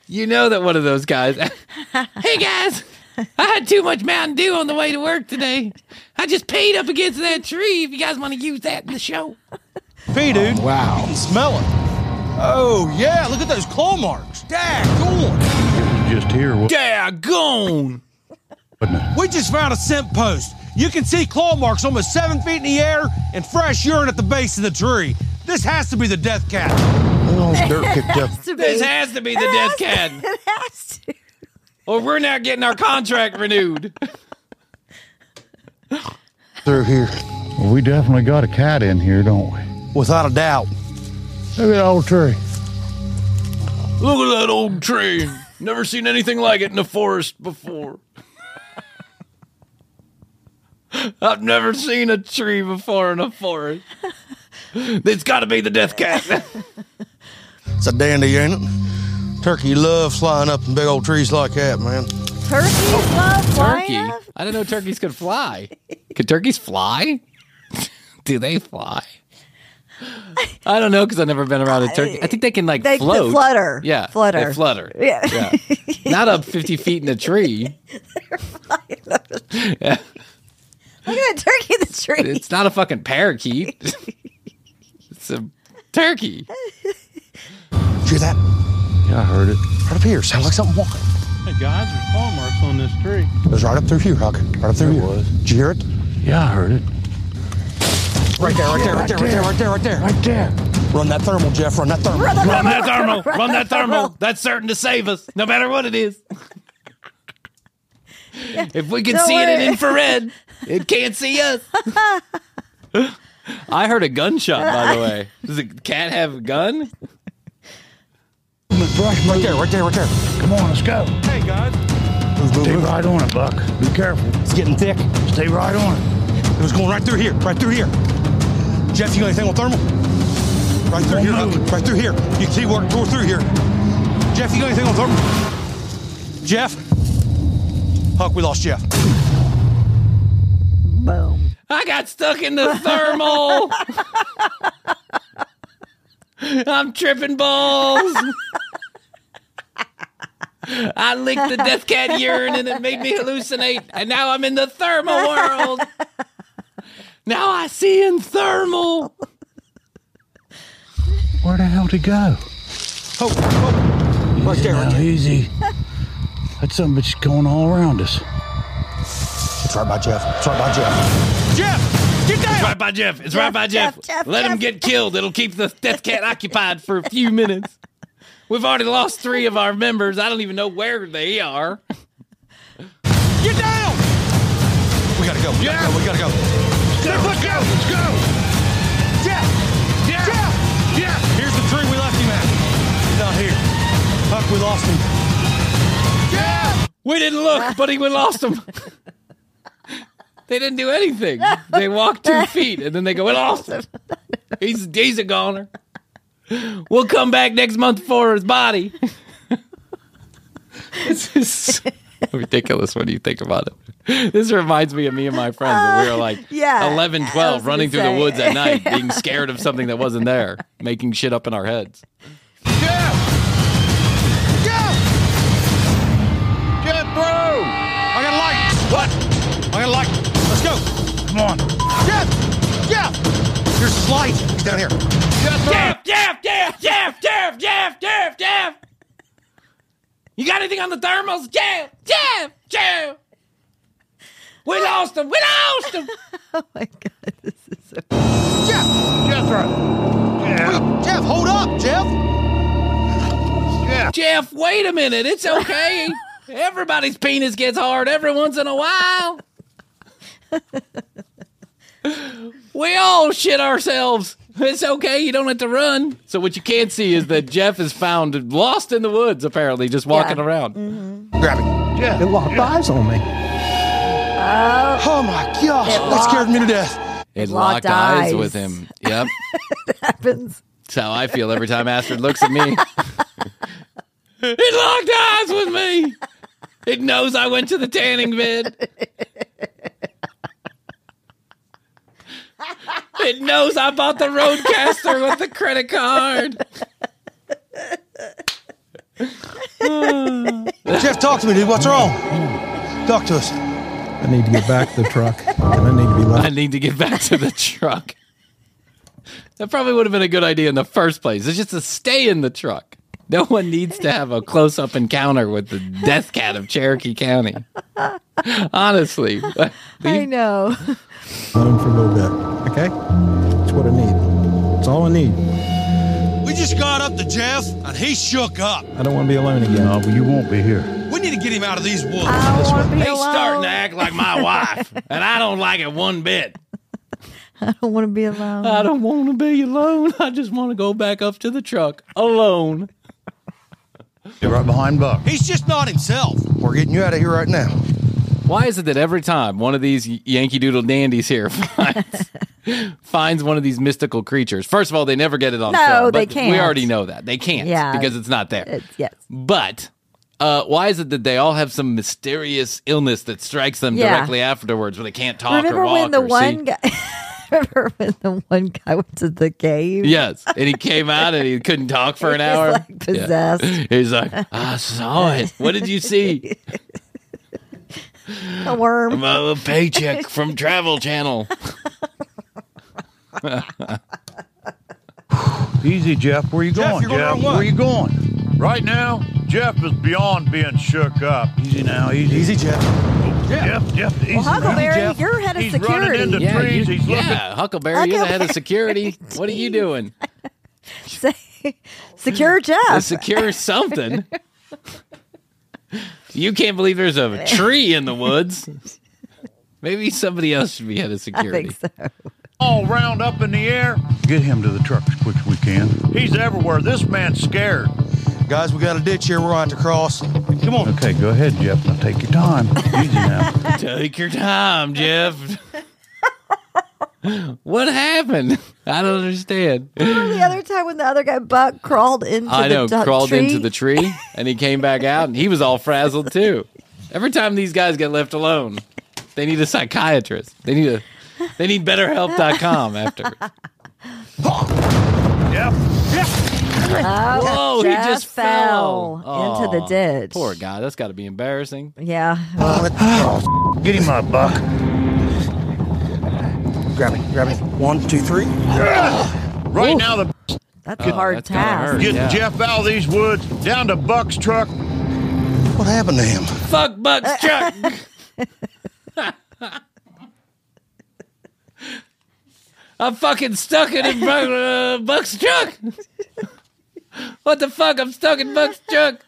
You know that one of those guys. hey guys, I had too much Mountain Dew on the way to work today. I just paid up against that tree. If you guys want to use that in the show, Pee, dude. Oh, wow. You can smell it. Oh, yeah. Look at those claw marks. Daggone. Just here. What? yeah, gone. We just found a scent post. You can see claw marks almost seven feet in the air and fresh urine at the base of the tree. This has to be the death cat. Oh, dirt kicked up. This has to be the It death has- cat, It has to. or we're not getting our contract renewed. Through here. Well, we definitely got a cat in here, don't we? Without a doubt. Look at that old tree. Look at that old tree. Never seen anything like it in the forest before. I've never seen a tree before in a forest. It's got to be the death cat. It's a dandy, ain't it? Turkey love flying up in big old trees like that, man. Turkeys love flying Turkey? up? I didn't know turkeys could fly. Could turkeys fly? Do they fly? I don't know because I've never been around a turkey. I think they can like They- they float. flutter. Yeah, Flutter. They flutter. Yeah. yeah. Not up fifty feet in a tree. Yeah. Look at that turkey in the tree. It's not a fucking parakeet. it's a turkey. You hear that? Yeah, I heard it. Right up here. Sounds like something walking. Hey guys, there's claw marks on this tree. It was right up through here, Huck. Right up through It here. was. Did you hear it? Yeah, I heard it. Right there, right there, right there, right there, right there, right there. Right there. Run that thermal, Jeff. Run that thermal. Run Run that thermal. Run that thermal. That's certain to save us, no matter what it is. If we can Don't see it in infrared, it can't see us. I heard a gunshot, by the way. Does a cat have a gun? Right there, right there, right there. Come on, let's go. Hey guys. Move, move, Stay right on it, Buck. Be careful. It's getting thick. Stay right on it. It was going right through here, right through here. Jeff, you got anything on thermal? Right through here, Huck. right through here. You can see where tore through here. Jeff, you got anything on thermal? Jeff? Huck, we lost Jeff. Boom. I got stuck in the thermal. I'm tripping balls. I licked the death cat urine and it made me hallucinate. And now I'm in the thermal world. Now I see in thermal. Where the hell to go? Oh, oh. Right there, right Now, there. easy. That son of a bitch is going all around us. It's right by Jeff. It's right by Jeff. Jeff, get It's right by Jeff. It's right by Jeff. Jeff, Jeff, Let him get killed. It'll keep the death cat occupied for a few minutes. We've already lost three of our members. I don't even know where they are. Get down! We gotta go. We gotta go. We gotta go. Jeff, let's go. Let's go. Jeff! Jeff! Jeff! Here's the tree we left him at. He's not here. Huck, we lost him. Jeff! We didn't look, but he we lost them. they didn't do anything. They walked two feet and then they go, we lost him. He's he's a goner. We'll come back next month for his body. this is so ridiculous when you think about it. This reminds me of me and my friends when we were like yeah, 11, 12, running through the woods at night, being scared of something that wasn't there, making shit up in our heads. Jeff! Jeff! Get through! I got a light. What? Here's his light. He's down here. Jeff, Jeff, Jeff, Jeff, Jeff, Jeff, Jeff, Jeff. You got anything on the thermals? Jeff, Jeff, Jeff. We oh. lost him. We lost him. Oh my god, this is so. Jeff! Jeff's right. Wait, Jeff, hold up, Jeff! Jeff, wait a minute. It's okay. Everybody's penis gets hard every once in a while. we all shit ourselves. It's okay. You don't have to run. So what you can't see is that Jeff is found lost in the woods, apparently, just walking Yeah. around. Mm-hmm. Grab it. Jeff. It locked eyes on me. Oh. oh my gosh, It that scared me to death. It Locked locked eyes eyes. with him. Yep. happens. That's how I feel every time Astrid looks at me. it locked eyes with me. It knows I went to the tanning bed. It knows I bought the RodeCaster with the credit card. Jeff, talk to me, dude. What's wrong? Talk to us. I need to get back to the truck, and I need to be left. I need to get back to the truck. That probably would have been a good idea in the first place. It's just to stay in the truck. No one needs to have a close up encounter with the death cat of Cherokee County. Honestly. I know. alone for a little bit. Okay, that's what I need. That's all I need. We just got up to Jeff, and he shook up. I don't want to be alone again. No, but you won't be here. We need to get him out of these woods. I don't want to be He's alone. starting to act like my wife, and I don't like it one bit. I don't want to be alone. I don't want to be alone. I just want to go back up to the truck alone. You're right behind Buck. He's just not himself. We're getting you out of here right now. Why is it that every time one of these Yankee Doodle dandies here finds, finds one of these mystical creatures? First of all, they never get it on No, film. they but can't. We already know that they can't Yeah. because it's not there. It's, yes. But uh, why is it that they all have some mysterious illness that strikes them Yeah. directly afterwards, where they can't talk Remember or walk when the or one see? guy? Remember when the one guy went to the cave? Yes, and he came out and he couldn't talk for an He was, hour. like, Yeah. possessed. He's like, I saw it. What did you see? A worm. A paycheck from Travel Channel. Easy, Jeff. Where you Jeff, going, you're going the Jeff? wrong way. Where you going? Right now, Jeff is beyond being shook up. Easy now, easy. Easy, Jeff. Oh, Jeff, Jeff, easy. Well, Huckleberry, Jeff. you're head of He's security. running into Yeah, trees. you- He's looking. yeah, Huckleberry, you're the head of security. What are you doing? Say, secure To Jeff. secure something. You can't believe there's a tree in the woods. Maybe somebody else should be head of security. I security. think so. all round up in the air. Get him to the truck as quick as we can. He's everywhere. This man's scared. Guys, we got a ditch here we're going to have to cross. Come on. Okay, go ahead, Jeff. Now take your time. Easy now. Take your time, Jeff. what happened? I don't understand. Remember the other time when the other guy Buck crawled into the tree. I know, du- crawled tree? into the tree and he came back out and he was all frazzled too. Every time these guys get left alone, they need a psychiatrist. They need a they need betterhelp.com afterwards. Yep. Oh, Whoa, he Jeff just fell fell. into the Aw, ditch. Poor guy. That's got to be embarrassing. Yeah. Get him up, Buck. Grab me, grab me. One, two, three. Right now, the That's a hard that's gotta task. hurt. get Yeah. Jeff out of these woods, down to Buck's truck. What happened to him? Fuck Buck's truck. I'm fucking stuck in Buck, uh, Buck's truck. What the fuck? I'm stuck in Buck's truck.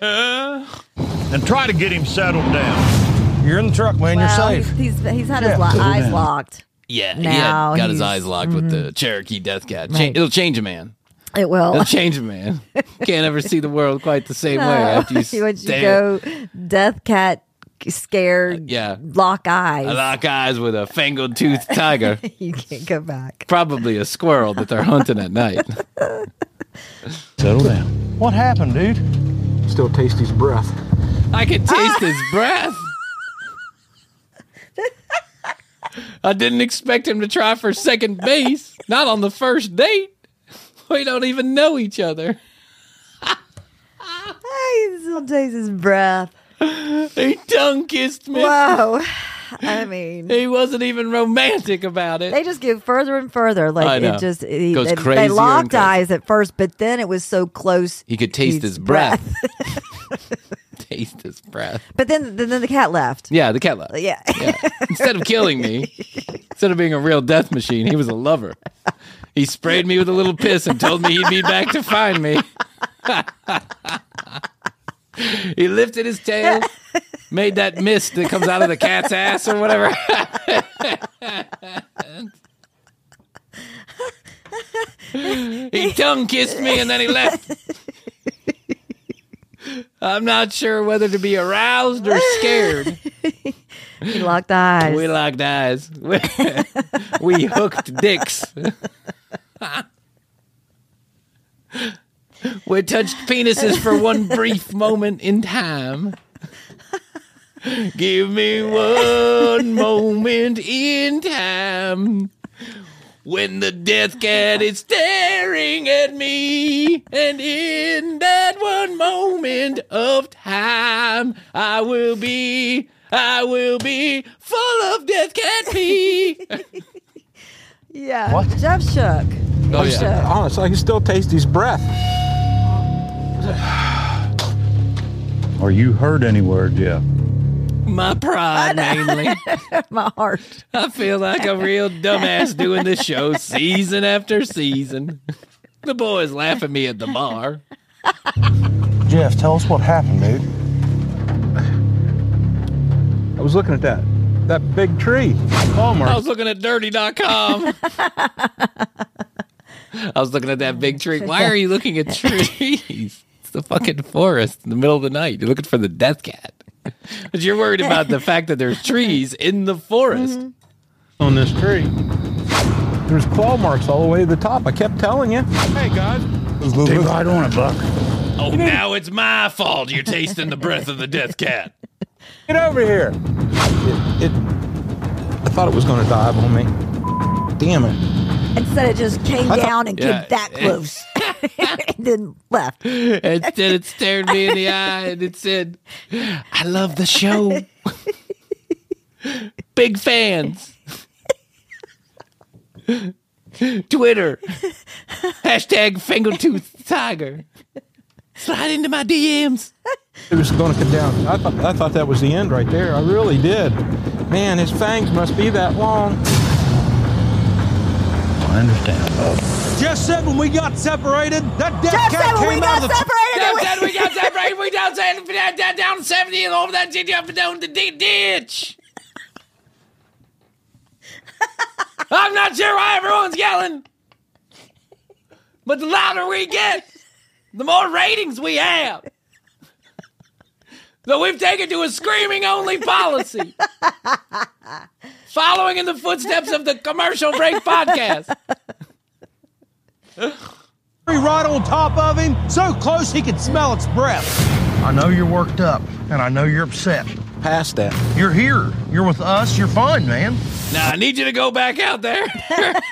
And try to get him settled down. You're in the truck, man. Well, You're safe. He's, he's, he's had his lo- eyes locked. Yeah, he Now had, got his eyes locked with the mm-hmm. Cherokee Death Cat. Cha- Right. It'll change a man. It will. It'll change a man. Can't ever see the world quite the same way after you Once you stare. go death cat scared, uh, Yeah. lock eyes. I lock eyes with a fangled toothed tiger. you can't go back. Probably a squirrel that they're hunting at night. Settle down. What happened, dude? Still taste his breath. I can taste his breath. I didn't expect him to try for second base. Not on the first date. We don't even know each other. He still taste his breath. He tongue kissed me. Whoa. I mean, He wasn't even romantic about it. they just get further and further. Like I know. it just it, Goes they, crazier they locked eyes at first, but then it was so close. He could taste his his breath. taste his breath. But then, then the cat left. Yeah, the cat left. Yeah. Yeah. Instead of killing me, instead of being a real death machine, he was a lover. He sprayed me with a little piss and told me he'd be back to find me. he lifted his tail, made that mist that comes out of the cat's ass or whatever. he tongue kissed me and then he left. I'm not sure whether to be aroused or scared. He locked eyes. We locked eyes. We, we hooked dicks. we touched penises for one brief moment in time. Give me one moment in time when the death cat is staring at me, and in that one moment of time, I will be, I will be full of death cat pee. yeah. What? Jeff shook. Oh, Jeff yeah. shook. Honestly, I can still taste his breath. Are you hurt anywhere, Jeff? My pride, mainly. My heart. I feel like a real dumbass doing this show season after season. The boys laugh at me at the bar. Jeff, tell us what happened, dude. I was looking at that that big tree. Palmer. I was looking at dirty.com. I was looking at that big tree. Why are you looking at trees? It's the fucking forest in the middle of the night. You're looking for the death cat. But you're worried about the fact that there's trees in the forest. Mm-hmm. on this tree. There's claw marks all the way to the top. I kept telling you. Hey guys. Take right on it, Buck. Oh, now it's my fault you're tasting the breath of the death cat. Get over here. It, it I thought it was gonna dive on me. Damn it. Instead, it just came thought- down and Yeah. came that close. and then left. Instead, it stared me in the eye and it said, I love the show. Big fans. Twitter. Hashtag fingertooth Tiger. Slide into my DMs. It was going to come down. I thought I thought that was the end right there. I really did. Man, his fangs must be that long. I understand. Jeff said when we got separated, that death Jeff cat said when came we out got of the separated. Down, it down, we got separated. We down, down, down, down 70 and over that up and down the di- ditch. I'm not sure why everyone's yelling. But the louder we get, the more ratings we have. So we've taken to a screaming only policy. Following in the footsteps of the commercial break podcast. right on top of him, so close he could smell its breath. I know you're worked up, and I know you're upset. Past that. You're here. You're with us. You're fine, man. Now I need you to go back out there,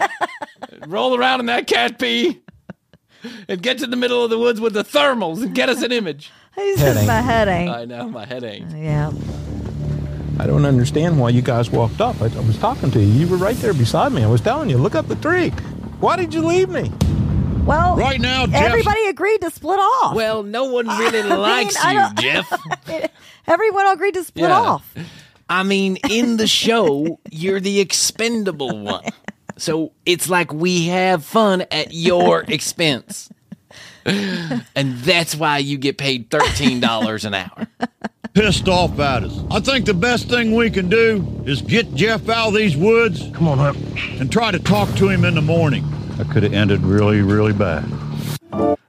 roll around in that cat pee, and get to the middle of the woods with the thermals and get us an image. He says Headache. my head ain't. I know my head ain't. yeah. I don't understand why you guys walked up. I, I was talking to you. You were right there beside me. I was telling you, look up the tree. Why did you leave me? Well, Right now, Jeff. everybody agreed to split off. Well, no one really I likes mean, I you, don't- Jeff. Everyone agreed to split Yeah. off. I mean, in the show, you're the expendable one. So it's like we have fun at your expense. And that's why you get paid $13 an hour. pissed off at us. I think the best thing we can do is get Jeff out of these woods. Come on up. And try to talk to him in the morning. That could have ended really, really bad.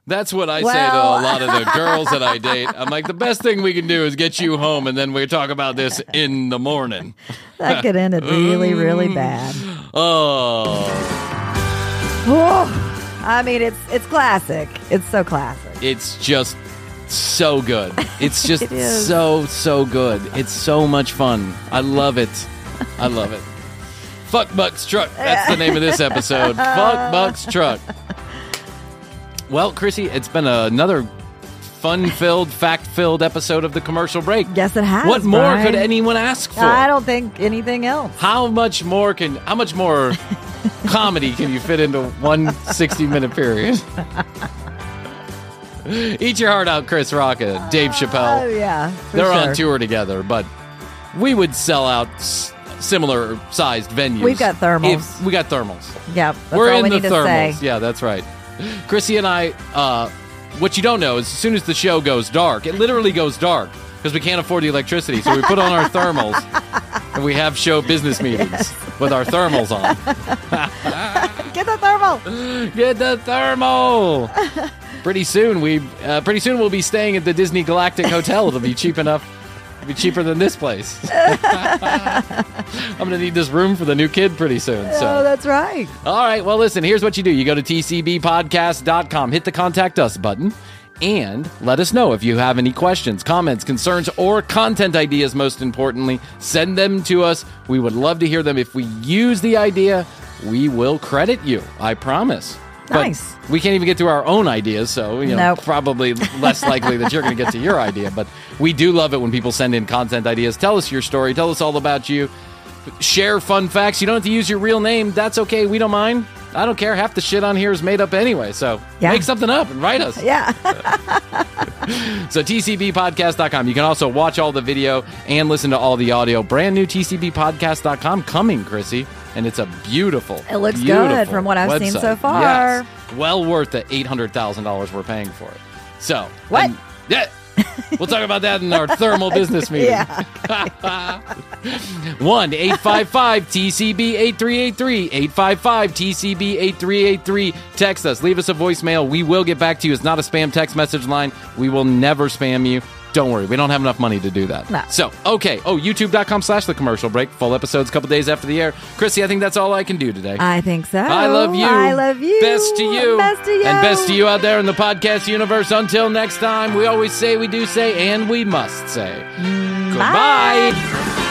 That's what I say to a lot of the girls that I date. I'm like, the best thing we can do is get you home, and then we talk about this in the morning. That could end it really, really bad. Oh, Whoa. I mean, it's it's classic. It's so classic. it's just so good. It's just It so, so good. It's so much fun. I love it. I love it. Fuck Buck's Truck. That's the name of this episode. Fuck Buck's Truck. Well, Krissy, it's been another fun filled, fact filled episode of the commercial break. Yes, it has. What more Bryan. could anyone ask for? I don't think anything else. How much more can how much more comedy can you fit into one 60 minute period? Eat your heart out, Chris Rock and Dave Oh Chappelle. yeah, for They're sure. on tour together, but we would sell out s- similar sized venues. We've got thermals. We got thermals. Yep, We're in the thermals. Yeah, that's right. Krissy and I, uh, what you don't know is as soon as the show goes dark, it literally goes dark because we can't afford the electricity. So we put on our thermals and we have show business meetings with our thermals on. Get the thermal. Get the thermal. Pretty soon we, uh, pretty soon we'll be staying at the Disney Galactic Hotel. It'll be cheap enough. It'll be cheaper than this place. I'm gonna need this room for the new kid pretty soon. So. Oh, that's right. All right. Well, listen, here's what you do you go to tcbpodcast.com, hit the contact us button, and let us know if you have any questions, comments, concerns, or content ideas, most importantly. Send them to us. We would love to hear them. If we use the idea, we will credit you. I promise. Nice. we can't even get to our own ideas, so you know, Nope. probably less likely that you're going to get to your idea. But we do love it when people send in content ideas. Tell us your story. Tell us all about you share fun facts. You don't have to use your real name. That's okay. We don't mind. I don't care. Half the shit on here is made up anyway. So Yeah. make something up and write us. Yeah. So tcbpodcast.com. You can also watch all the video and listen to all the audio. Brand new tcbpodcast.com coming, Krissy. And it's a beautiful, It looks good from what I've seen so far. Yes. Well worth the $800,000 we're paying for it. So. What? and- yeah. We'll talk about that in our thermal business meeting. yeah. 1 855 TCB 8383. 855 TCB 8383. Text us. Leave us a voicemail. We will get back to you. It's not a spam text message line. We will never spam you. Don't worry. We don't have enough money to do that. No. So, okay. Oh, youtube.com slash the commercial break. Full episodes a couple days after the air. Krissy, I think that's all I can do today. I think so. I love you. I love you. Best to you. Best to you. And best to you out there in the podcast universe. Until next time, we always say, we do say, and we must say. Goodbye. Bye.